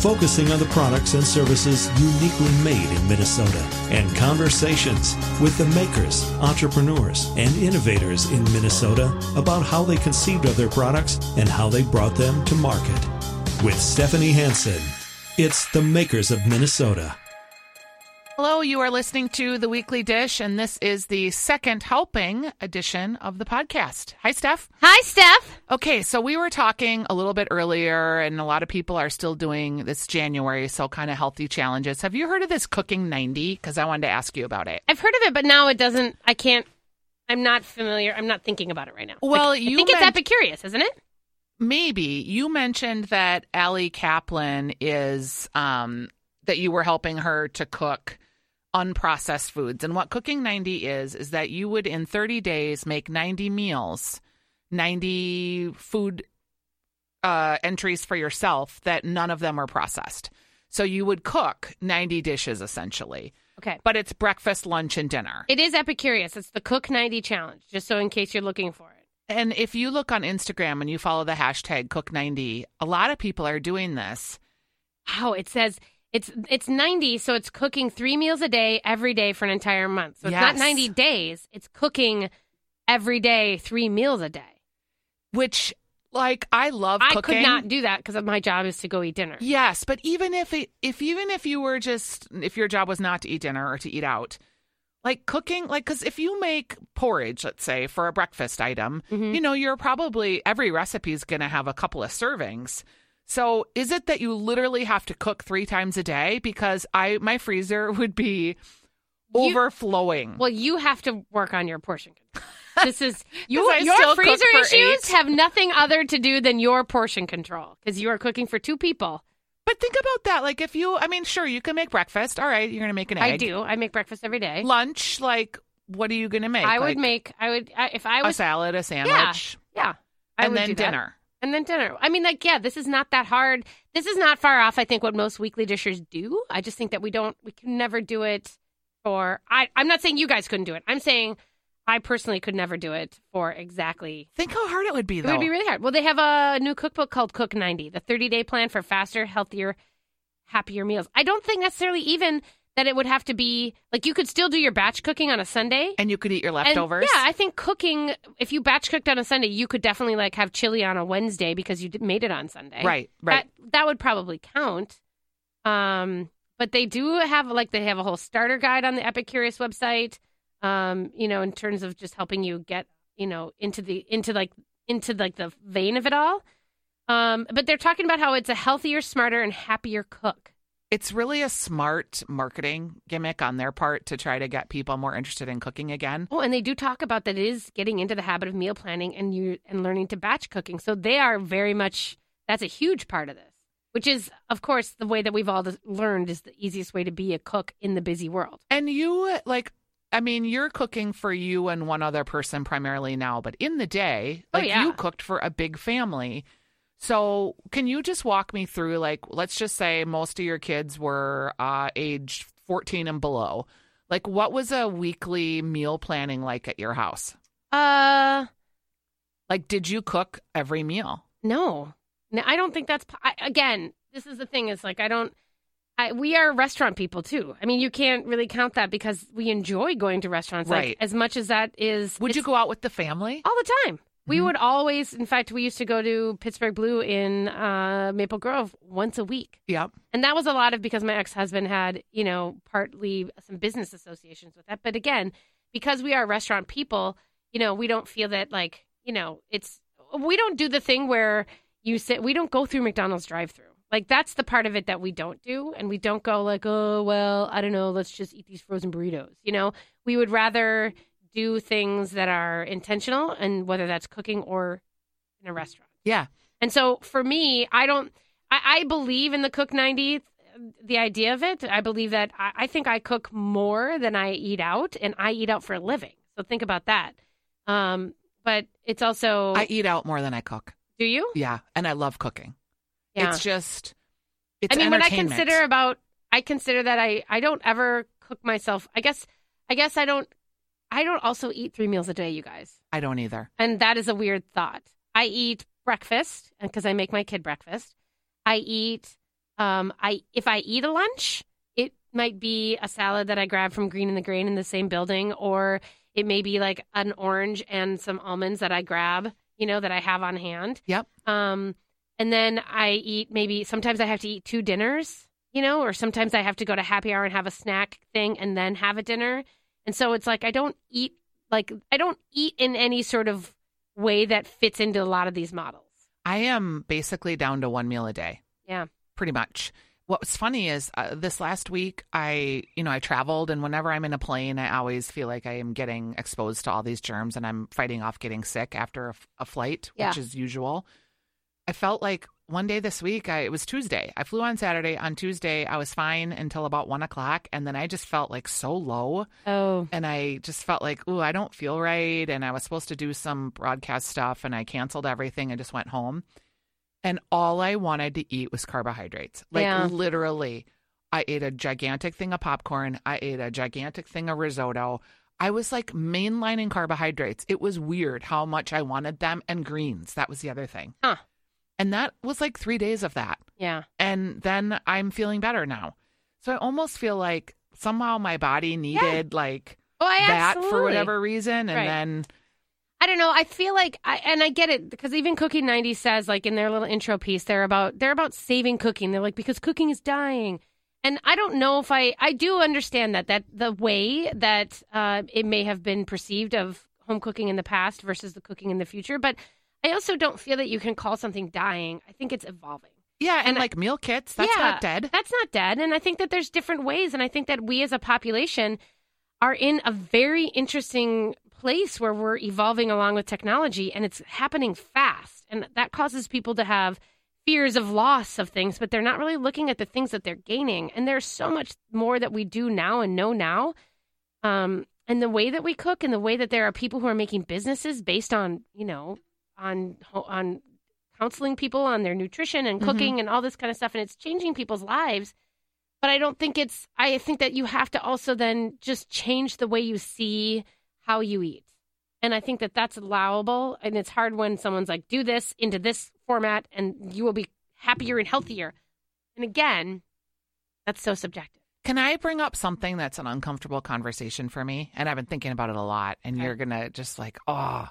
focusing on the products and services uniquely made in Minnesota, and conversations with the makers, entrepreneurs, and innovators in Minnesota about how they conceived of their products and how they brought them to market. With Stephanie Hansen, it's the Makers of Minnesota. Hello, you are listening to The Weekly Dish, and this is the second helping edition of the podcast. Hi, Steph. Hi, Steph. Okay, so we were talking a little bit earlier, and a lot of people are still doing this January, so kind of healthy challenges. Have you heard of this Cooking 90? Because I wanted to ask you about it. I've heard of it, but now it doesn't. I can't. I'm not familiar. I'm not thinking about it right now. Well, Like, you I think it's meant- Epicurious, isn't it? Maybe you mentioned that Allie Kaplan is um, that you were helping her to cook unprocessed foods. And what Cooking 90 is, is that you would in 30 days make 90 meals, 90 food uh, entries for yourself that none of them are processed. So you would cook 90 dishes essentially, Okay. but it's breakfast, lunch, and dinner. It is Epicurious. It's the Cook 90 challenge, just so in case you're looking for it. And if you look on Instagram and you follow the hashtag Cook90, a lot of people are doing this. Wow, it says it's it's 90, so it's cooking three meals a day every day for an entire month. So it's not 90 days. It's cooking every day three meals a day. which like I love I cooking. could not do that because my job is to go eat dinner. Yes, but even if it, if even if you were just if your job was not to eat dinner or to eat out, like cooking, like because if you make porridge, let's say for a breakfast item, Mhm. you know you're probably every recipe is going to have a couple of servings. So is it that you literally have to cook three times a day? Because I my freezer would be You- overflowing. Well, you have to work on your portion control. This is you, your freezer issues eight. have nothing other to do than your portion control because you are cooking for two people. But think about that. Like if you, I mean, sure, you can make breakfast. All right, you're going to make an egg. I do. I make breakfast every day. Lunch, like, what are you going to make? I would make. I would I, if I was a salad, a sandwich, yeah. I and would then do that. And then dinner. I mean, like, yeah, this is not that hard. This is not far off. I think what most weekly dishers do. I just think that we don't. We can never do it for. I. I'm not saying you guys couldn't do it. I'm saying I personally could never do it for exactly Think how hard it would be, though. It would be really hard. Well, they have a new cookbook called Cook 90, the 30 day plan for faster, healthier, happier meals. I don't think necessarily even that it would have to be like you could still do your batch cooking on a Sunday. and you could eat your And, leftovers. yeah, I think cooking, if you batch cooked on a Sunday, you could definitely like have chili on a Wednesday because you made it on Sunday. Right, right. That, that would probably count. Um, but they do have like they have a whole starter guide on the Epicurious website. Um, you know, in terms of just helping you get you know into the into like into like the vein of it all. Um, but they're talking about how it's a healthier, smarter, and happier cook. It's really a smart marketing gimmick on their part to try to get people more interested in cooking again. Oh, and they do talk about that it is getting into the habit of meal planning and you and learning to batch cooking. So they are very much that's a huge part of this, which is of course the way that we've all learned is the easiest way to be a cook in the busy world. And you, like, I mean, you're cooking for you and one other person primarily now, but in the day, Oh, like, yeah. you cooked for a big family. So, can you just walk me through, like, let's just say most of your kids were uh, age 14 and below. Like, what was a weekly meal planning like at your house? Uh, Like, did you cook every meal? no, no I don't think that's I, again. This is the thing is like I don't. I, we are restaurant people too. I mean, you can't really count that because we enjoy going to restaurants, like, Right. as much as that is. Would you go out with the family? all the time? We Mhm. would always. In fact, we used to go to Pittsburgh Blue in uh, Maple Grove once a week. Yep. And that was a lot of because my ex husband had, you know, partly some business associations with that. But again, because we are restaurant people, you know, we don't feel that like, you know, it's, we don't do the thing where you sit, we don't go through McDonald's drive through. Like that's the part of it that we don't do. And we don't go like, oh, well, I don't know, let's just eat these frozen burritos. You know, we would rather do things that are intentional and whether that's cooking or in a restaurant. Yeah. And so for me, I don't, I, I believe in the Cook 90, the idea of it. I believe that I, I think I cook more than I eat out, and I eat out for a living. So think about that. Um, but it's also, I eat out more than I cook. do you? Yeah. And I love cooking. Yeah. It's just, it's I mean, when I consider about, I consider that I I don't ever cook myself. I guess I guess I don't. I don't also eat three meals a day, you guys, I don't either. and that is a weird thought. I eat breakfast because I make my kid breakfast. I eat. Um, I if I eat a lunch, it might be a salad that I grab from Green and the Grain in the same building, or it may be like an orange and some almonds that I grab, you know, that I have on hand. Yep. Um, and then I eat maybe sometimes I have to eat two dinners, you know, or sometimes I have to go to happy hour and have a snack thing and then have a dinner. And so it's like I don't eat like I don't eat in any sort of way that fits into a lot of these models. I am basically down to one meal a day. Yeah. pretty much. What's funny is uh, this last week, I, you know, I traveled, and whenever I'm in a plane, I always feel like I am getting exposed to all these germs, and I'm fighting off getting sick after a, f- a flight, Yeah. which is usual. I felt like one day this week, I, it was Tuesday. I flew on Saturday. On Tuesday, I was fine until about one o'clock, and then I just felt like so low, Oh, and I just felt like, ooh, I don't feel right, and I was supposed to do some broadcast stuff, and I canceled everything and just went home and all I wanted to eat was carbohydrates. Like Yeah. literally, I ate a gigantic thing of popcorn. I ate a gigantic thing of risotto. I was like mainlining carbohydrates. It was weird how much I wanted them and greens. That was the other thing. Huh. And that was like three days of that. yeah. And then I'm feeling better now. So I almost feel like somehow my body needed like Oh, I that for whatever reason. And Right. then I don't know. I feel like, I, and I get it because even Cooking 90 says, like in their little intro piece, they're about they're about saving cooking. They're like because cooking is dying, and I don't know if I I do understand that that the way that uh, it may have been perceived of home cooking in the past versus the cooking in the future, but I also don't feel that you can call something dying. I think it's evolving. yeah, and, And I- like meal kits, that's Yeah, not dead. That's not dead. And I think that there's different ways. And I think that we as a population are in a very interesting place where we're evolving along with technology and it's happening fast. And that causes people to have fears of loss of things, but they're not really looking at the things that they're gaining. And there's so much more that we do now and know now. Um, and the way that we cook and the way that there are people who are making businesses based on, you know, on on counseling people on their nutrition and mm-hmm. cooking and all this kind of stuff and it's changing people's lives but i don't think it's i think that you have to also then just change the way you see how you eat and i think that that's allowable and it's hard when someone's like do this into this format and you will be happier and healthier and again that's so subjective Can I bring up something that's an uncomfortable conversation for me? And I've been thinking about it a lot, and Okay. you're going to just like, oh.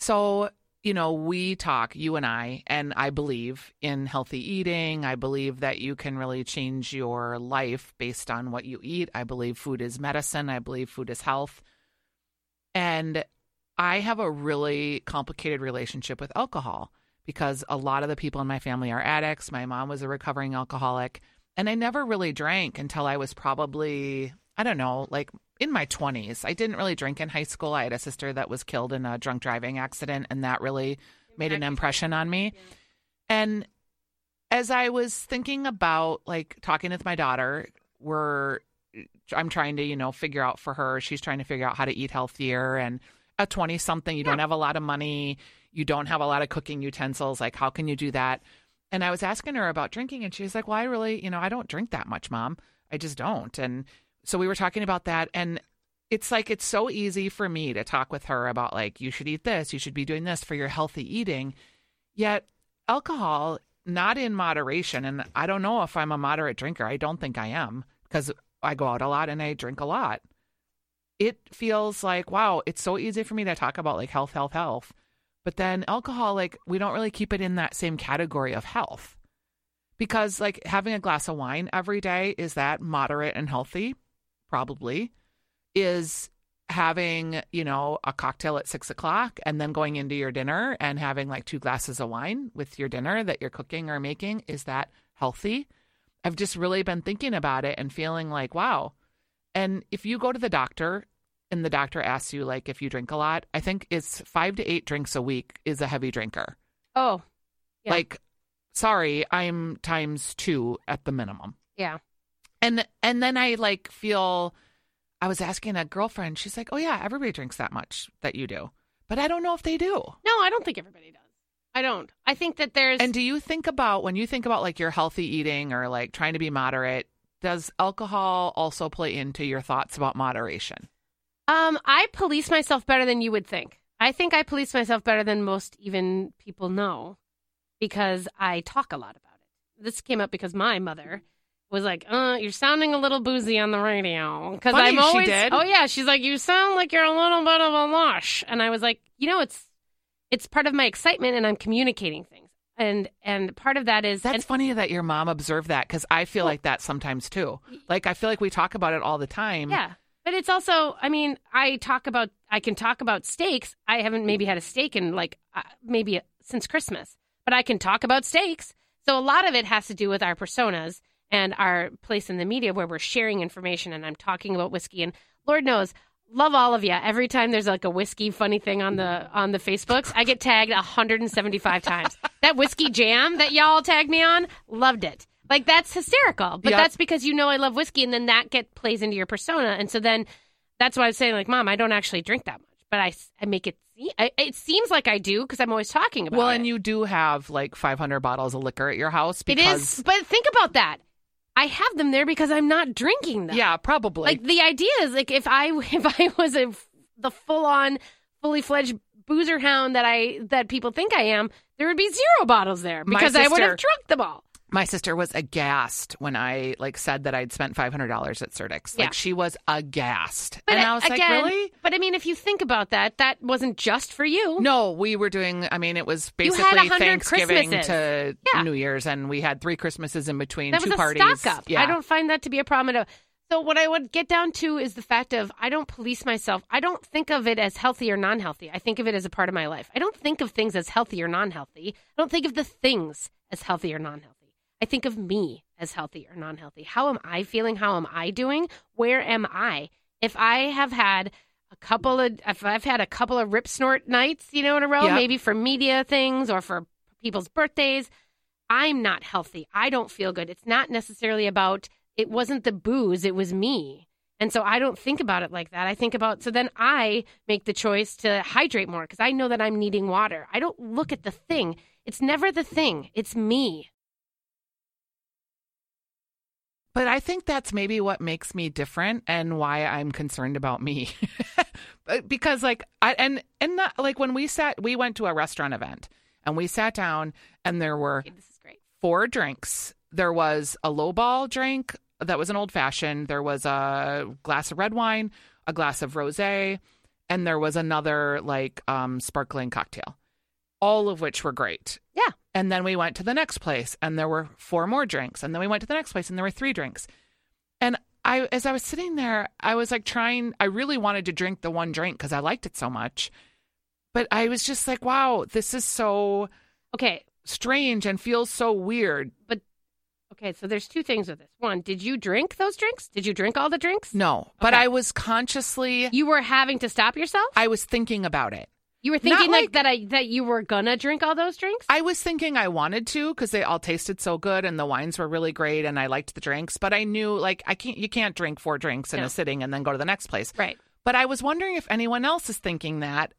So, you know, we talk, you and I, and I believe in healthy eating. I believe that you can really change your life based on what you eat. I believe food is medicine. I believe food is health. And I have a really complicated relationship with alcohol because a lot of the people in my family are addicts. My mom was a recovering alcoholic. And I never really drank until I was probably, I don't know, like in my 20s. I didn't really drink in high school. I had a sister that was killed in a drunk driving accident, and that really made an impression on me. And as I was thinking about like talking with my daughter, we're I'm trying to, you know, figure out for her. She's trying to figure out how to eat healthier and a 20 something, you don't have a lot of money, you don't have a lot of cooking utensils, like how can you do that? And I was asking her about drinking and she was like, "Well, I really, you know, I don't drink that much, mom. I just don't." And so we were talking about that and it's like it's so easy for me to talk with her about like you should eat this, you should be doing this for your healthy eating. Yet alcohol not in moderation and I don't know if I'm a moderate drinker. I don't think I am because I go out a lot and I drink a lot. It feels like wow, it's so easy for me to talk about like health, health, health. But then alcohol like we don't really keep it in that same category of health. Because like having a glass of wine every day is that moderate and healthy? Probably. Is having, you know, a cocktail at six o'clock and then going into your dinner and having like two glasses of wine with your dinner that you're cooking or making, is that healthy? I've just really been thinking about it and feeling like, wow. And if you go to the doctor and the doctor asks you, like, if you drink a lot, I think it's five to eight drinks a week is a heavy drinker. oh Yeah. Like, sorry, I'm times two at the minimum. yeah And and then I like feel I was asking a girlfriend, she's like, Oh yeah, everybody drinks that much that you do. But I don't know if they do. no i don't think everybody does I don't. I think that there's And do you think about when you think about like your healthy eating or like trying to be moderate, does alcohol also play into your thoughts about moderation? um I police myself better than you would think. I think I police myself better than most even people know because I talk a lot about it. This came up because my mother was like, "Uh, you're sounding a little boozy on the radio." Because I'm she always, did. oh yeah, she's like, "You sound like you're a little bit of a lush," and I was like, you know, it's it's part of my excitement, and I'm communicating things, and and part of that is That's and- funny that your mom observed that because I feel like that sometimes too. Like I feel like we talk about it all the time. Yeah. But it's also, I mean, I talk about, I can talk about steaks. I haven't maybe had a steak in like uh, maybe since Christmas, but I can talk about steaks. So a lot of it has to do with our personas and our place in the media where we're sharing information and I'm talking about whiskey and Lord knows, love all of you. Every time there's like a whiskey funny thing on the on the Facebooks, I get tagged 175 times. That whiskey jam that y'all tagged me on, loved it. Like that's hysterical. But Yep. that's because you know I love whiskey and then that get plays into your persona and so then that's why I was saying like mom, I don't actually drink that much, but I, I make it I, it seems like I do because I'm always talking about Well, it. and you do have like 500 bottles of liquor at your house it because is but think about that. I have them there because I'm not drinking them. yeah, probably. Like the idea is like if I if I was a the full on fully fledged boozer hound that I that people think I am, there would be zero bottles there because I would have drunk them all. My sister was aghast when I like said that I'd spent five hundred dollars at Surdyk's. Yeah. Like she was aghast, But and I was again, like, "Really? But I mean, if you think about that, that wasn't just for you. No, we were doing. I mean, it was basically Thanksgiving Christmases. to Yeah. New Year's, and we had three Christmases in between that was two a parties. stock up. Yeah, I don't find that to be a problem at all. So what I would get down to is the fact of I don't police myself. I don't think of it as healthy or non-healthy. I think of it as a part of my life. I don't think of things as healthy or non-healthy. I don't think of the things as healthy or non-healthy. I think of me as healthy or non-healthy. How am I feeling? How am I doing? Where am I? If I have had a couple of if I've had a couple of rip snort nights, you know, in a row, Yep. maybe for media things or for people's birthdays, I'm not healthy. I don't feel good. It's not necessarily about it wasn't the booze, it was me. And so I don't think about it like that. I think about so then I make the choice to hydrate more because I know that I'm needing water. I don't look at the thing. It's never the thing. It's me. But I think that's maybe what makes me different and why I'm concerned about me. Because like I and and not, like when we sat we went to a restaurant event and we sat down and there were Okay, this is great. four drinks. There was a lowball drink that was an old fashioned. There was a glass of red wine, a glass of rosé, and there was another like um, sparkling cocktail. All of which were great. Yeah. And then we went to the next place and there were four more drinks. And then we went to the next place and there were three drinks. And I as I was sitting there, I was like trying I really wanted to drink the one drink because I liked it so much. But I was just like, wow, this is so Okay. strange and feels so weird. But okay, so there's two things with this. One, did you drink those drinks? Did you drink all the drinks? No, but Okay. I was consciously You were having to stop yourself? I was thinking about it. You were thinking like, like- that I that you were gonna drink all those drinks? I was thinking I wanted to because they all tasted so good and the wines were really great and I liked the drinks, but I knew like I can't you can't drink four drinks in No. a sitting and then go to the next place. right. But I was wondering if anyone else is thinking that.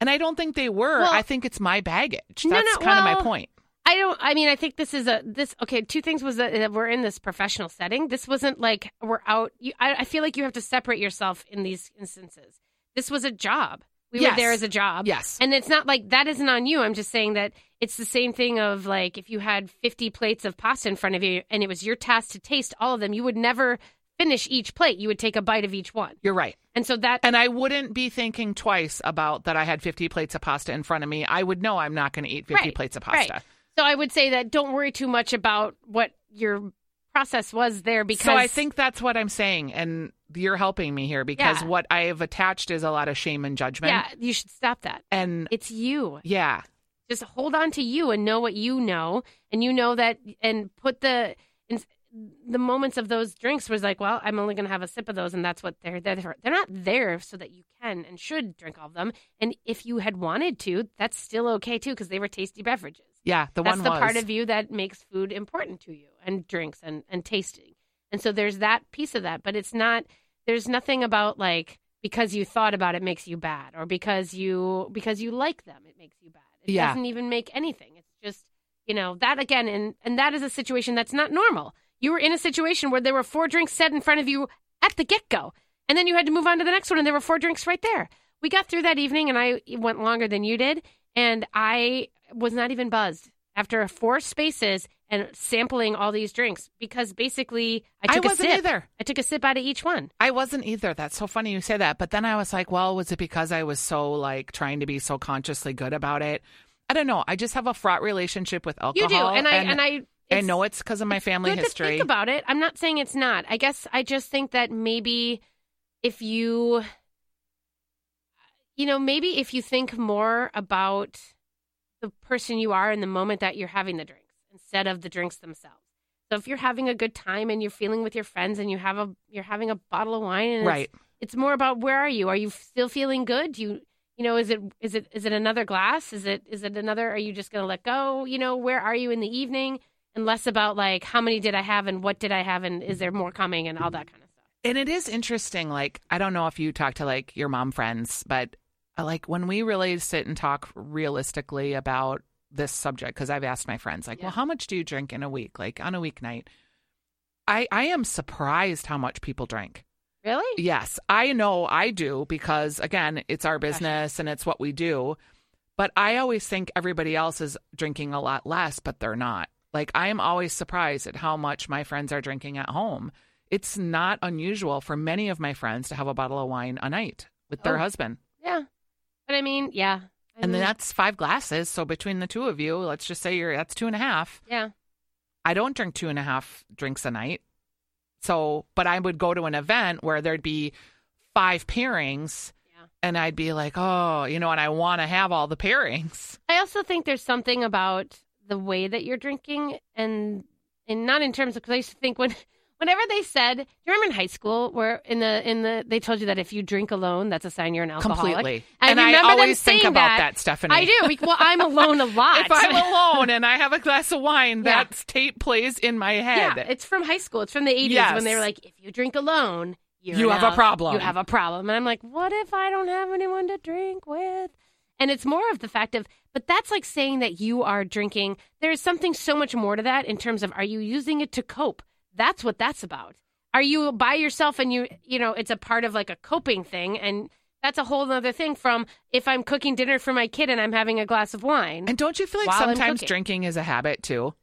And I don't think they were. Well- I think it's my baggage. No, That's no, kind of my well- point. I don't. I mean, I think this is a this. Okay, two things was that that we're in this professional setting. This wasn't like we're out. You, I, I feel like you have to separate yourself in these instances. This was a job. We Yes. were there as a job. Yes. and it's not like that isn't on you. I'm just saying that it's the same thing of like if you had 50 plates of pasta in front of you and it was your task to taste all of them, you would never finish each plate. You would take a bite of each one, You're right. and so that And I wouldn't be thinking twice about that I had 50 plates of pasta in front of me. I would know I'm not going to eat 50 Right, plates of right. pasta. So I would say that don't worry too much about what your process was there because So I think that's what I'm saying, and you're helping me here because Yeah. what I have attached is a lot of shame and judgment. yeah, you should stop that. And It's you. yeah, Just hold on to you and know what you know, and you know that, and put the in, the moments of those drinks was like, well, I'm only going to have a sip of those, and that's what they're there for. They're not there so that you can and should drink all of them. And if you had wanted to, that's still okay too because they were tasty beverages. yeah, the that's one the was part of you that makes food important to you and drinks and, and tasting. And so there's that piece of that, but it's not, there's nothing about like, because you thought about it makes you bad or because you, because you like them, it makes you bad. It Yeah. doesn't even make anything. It's just, you know, that again, and and that is a situation that's not normal. You were in a situation where there were four drinks set in front of you at the get go, and then you had to move on to the next one, and there were four drinks right there. We got through that evening, and I went longer than you did, and I was not even buzzed after four spaces and sampling all these drinks because basically I I took a wasn't sip. either. I took a sip out of each one. I wasn't either. That's so funny you say that. But then I was like, well, was it because I was so like trying to be so consciously good about it? I don't know. I just have a fraught relationship with alcohol. You do, and I and, I. I know it's because of my family good history. To think about it. I'm not saying it's not. I guess I just think that maybe if you, you know, maybe if you think more about the person you are in the moment that you're having the drinks instead of the drinks themselves. So if you're having a good time and you're feeling with your friends and you have a you're having a bottle of wine and it's- Right. it's, more about where are you? Are you still feeling good? Do you you know is it is it is it another glass? Is it is it another? Are you just going to let go? You know where are you in the evening? And less about like how many did I have and what did I have and is there more coming and all that kind of stuff. And it is interesting. Like, I don't know if you talk to like your mom friends, but uh, like when we really sit and talk realistically about this subject, because I've asked my friends, like, Yeah. well, how much do you drink in a week? Like on a weeknight, I I am surprised how much people drink. Really? Yes, I know I do because again, it's our business and it's what we do. But I always think everybody else is drinking a lot less, but they're not. Like I am always surprised at how much my friends are drinking at home. It's not unusual for many of my friends to have a bottle of wine a night with their Oh. husband. Yeah. But I mean, yeah. I And then mean, that's five glasses. So between the two of you, let's just say you're that's two and a half. yeah. I don't drink two and a half drinks a night. So, but I would go to an event where there'd be five pairings Yeah. and I'd be like, oh, you know, and I want to have all the pairings. I also think there's something about the way that you're drinking, and and not in terms of because I used to think when whenever they said, do you remember in high school where in the in the they told you that if you drink alone, that's a sign you're an alcoholic. Completely. I and I always think about that. that, Stephanie. I do. Well, I'm alone a lot. if I'm alone and I have a glass of wine, Yeah. that tape plays in my head. Yeah, it's from high school. It's from the 80s Yes. when they were like, if you drink alone, you're You have a problem. You have a problem. And I'm like, what if I don't have anyone to drink with? And it's more of the fact of, but that's like saying that you are drinking. There's something so much more to that in terms of, are you using it to cope? That's what that's about. Are you by yourself and you, you know, it's a part of like a coping thing. And that's a whole other thing from if I'm cooking dinner for my kid and I'm having a glass of wine. And don't you feel like sometimes drinking is a habit too?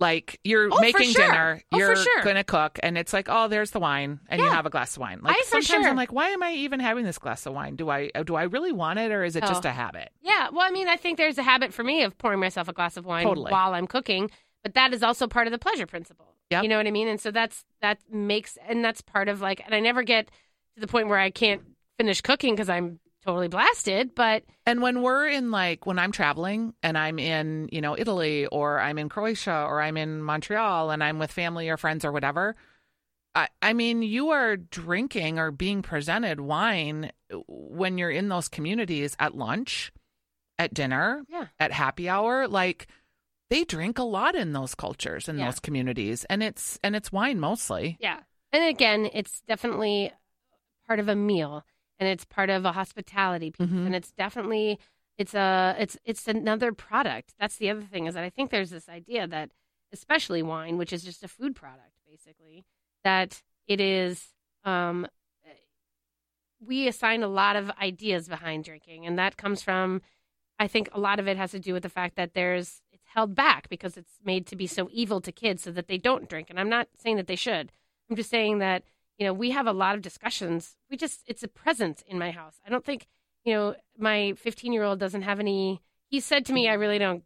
Like you're Oh, making sure. dinner, Oh, you're sure. gonna cook, and it's like, oh, there's the wine, and you have a glass of wine. Like I- sometimes sure. I'm like, why am I even having this glass of wine? Do I uh, do I really want it, or is it just Oh. a habit? Yeah, well, I mean, I think there's a habit for me of pouring myself a glass of wine Totally. while I'm cooking, but that is also part of the pleasure principle. Yep. You know what I mean? And so that's that makes and that's part of like and I never get to the point where I can't finish cooking because I'm totally blasted, but And when we're in like when I'm traveling and I'm in, you know, Italy or I'm in Croatia or I'm in Montreal and I'm with family or friends or whatever, I, I mean, you are drinking or being presented wine when you're in those communities at lunch, at dinner, Yeah. at happy hour. Like they drink a lot in those cultures in Yeah. those communities, and it's and it's wine mostly. yeah. And again, it's definitely part of a meal and it's part of a hospitality piece Mhm. and it's definitely it's a it's it's another product. That's the other thing is that I think there's this idea that especially wine, which is just a food product basically, that it is um we assign a lot of ideas behind drinking and that comes from I think a lot of it has to do with the fact that there's held back because it's made to be so evil to kids so that they don't drink. And I'm not saying that they should. I'm just saying that, you know, we have a lot of discussions. We just it's a presence in my house. I don't think, you know, my 15-year-old doesn't have any he said to me, I really don't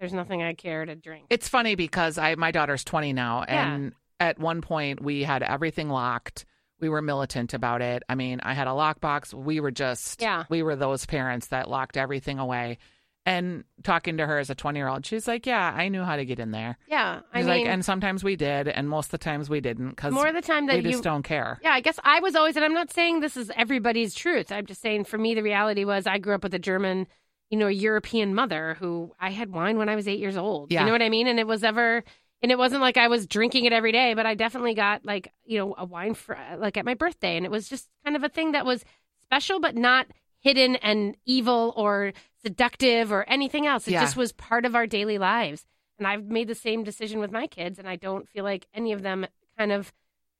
there's nothing I care to drink. It's funny because I my daughter's 20 now Yeah. and at one point we had everything locked. We were militant about it. I mean, I had a lockbox. We were just Yeah. we were those parents that locked everything away. And talking to her as a 20-year-old, she's like, "Yeah, I knew how to get in there." yeah, I She's mean like, and sometimes we did, and most of the times we didn't cuz more of the time that we you just don't care. Yeah, I guess I was always, and I'm not saying this is everybody's truth. I'm just saying for me, the reality was I grew up with a German, you know, a European mother who I had wine when I was eight years old. Yeah. You know what I mean? And it was ever, and it wasn't like I was drinking it every day, but I definitely got like, you know, a wine for like at my birthday. And it was just kind of a thing that was special, but not hidden and evil or seductive or anything else. It Yeah. just was part of our daily lives. And I've made the same decision with my kids, and I don't feel like any of them kind of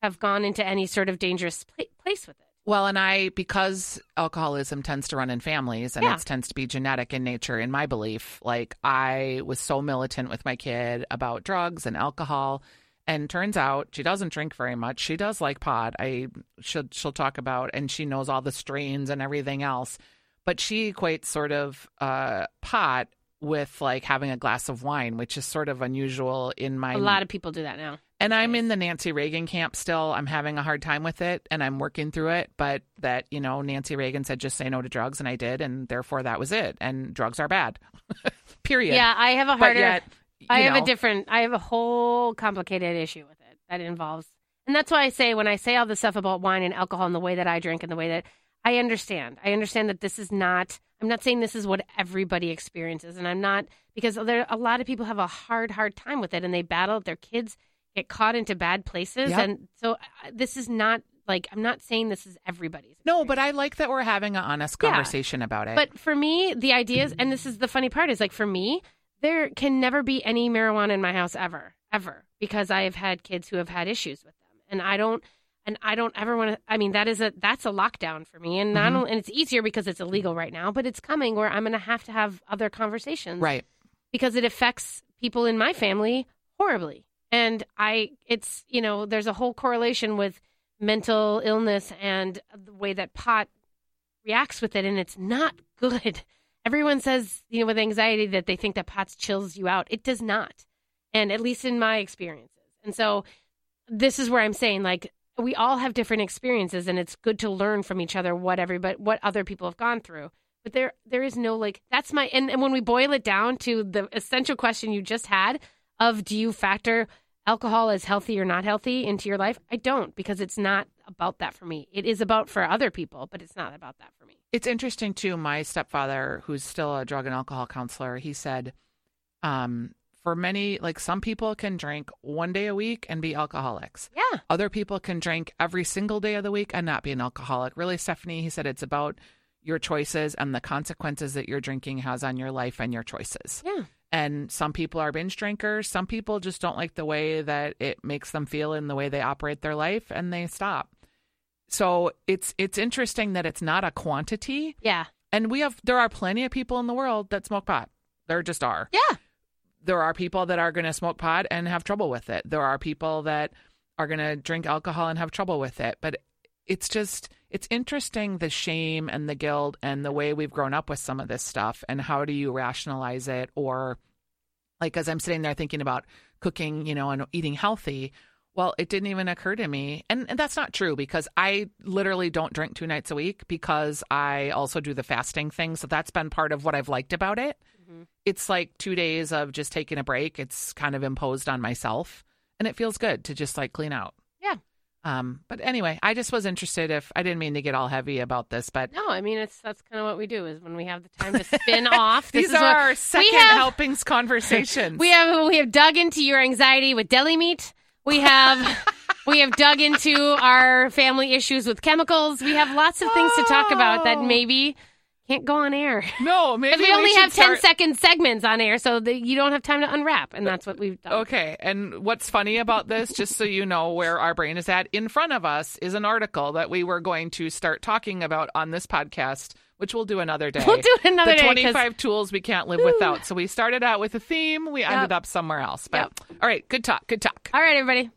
have gone into any sort of dangerous pla- place with it. Well, and I, because alcoholism tends to run in families and Yeah. it tends to be genetic in nature, in my belief, like I was so militant with my kid about drugs and alcohol. And turns out she doesn't drink very much. She does like pot. I should she'll talk about and she knows all the strains and everything else. But she equates sort of uh, pot with like having a glass of wine, which is sort of unusual in my A lot of people do that now. and I'm in the Nancy Reagan camp still. I'm having a hard time with it and I'm working through it. But that, you know, Nancy Reagan said just say no to drugs and I did. And therefore that was it. And drugs are bad. Period. Yeah, I have a But harder. yet, I have know, a different. I have a whole complicated issue with it that involves, and that's why I say when I say all this stuff about wine and alcohol and the way that I drink and the way that I understand. I understand that this is not. I'm not saying this is what everybody experiences, and I'm not because there a lot of people have a hard, hard time with it, and they battle. Their kids get caught into bad places, Yep. and so uh, this is not like I'm not saying this is everybody's. No, but I like that we're having an honest Yeah. conversation about it. But for me, the idea is, and this is the funny part, is like for me, there can never be any marijuana in my house ever, ever, because I have had kids who have had issues with them, and I don't, and I don't ever want to. I mean, that is a that's a lockdown for me, and not Mhm. and it's easier because it's illegal right now, but it's coming where I'm going to have to have other conversations, right. because it affects people in my family horribly. And I, it's, you know, there's a whole correlation with mental illness and the way that pot reacts with it. And it's not good. Everyone says, you know, with anxiety that they think that POTS chills you out. It does not. And at least in my experiences. And so this is where I'm saying, like, we all have different experiences and it's good to learn from each other what everybody, what other people have gone through but there there is no like that's my and, and when we boil it down to the essential question you just had of do you factor alcohol as healthy or not healthy into your life i don't because it's not about that for me it is about for other people but it's not about that for me It's interesting too. My stepfather, who's still a drug and alcohol counselor, he said, um, for many, like some people can drink one day a week and be alcoholics. yeah Other people can drink every single day of the week and not be an alcoholic. Really, Stephanie, he said it's about your choices and the consequences that your drinking has on your life and your choices. yeah And some people are binge drinkers. Some people just don't like the way that it makes them feel in the way they operate their life and they stop. So it's it's interesting that it's not a quantity. yeah And we have there are plenty of people in the world that smoke pot. There just are. yeah There are people that are going to smoke pot and have trouble with it. There are people that are going to drink alcohol and have trouble with it. But it's just it's interesting the shame and the guilt and the way we've grown up with some of this stuff and how do you rationalize it or like as I'm sitting there thinking about cooking, you know, and eating healthy, well, it didn't even occur to me. And, and that's not true because I literally don't drink two nights a week because I also do the fasting thing. So that's been part of what I've liked about it. Mm-hmm. It's like two days of just taking a break. It's kind of imposed on myself and it feels good to just like clean out. Um, but anyway, I just was interested if I didn't mean to get all heavy about this, but no i mean it's that's kind of what we do is when we have the time to spin off this these is are what- our second have- helpings conversations. We have we have dug into your anxiety with deli meat. We have we have dug into our family issues with chemicals. We have lots of things to talk about that Oh. maybe can't go on air. no, maybe Because we only have 10 start- second segments on air, so that you don't have time to unwrap, and that's what we've done. Okay. And what's funny about this, just so you know where our brain is at, in front of us is an article that we were going to start talking about on this podcast, which we'll do another day. We'll do another the day, 'cause- 25 tools we can't live without. So we started out with a theme, we ended up somewhere else. But all right, good talk. Good talk. All right, everybody.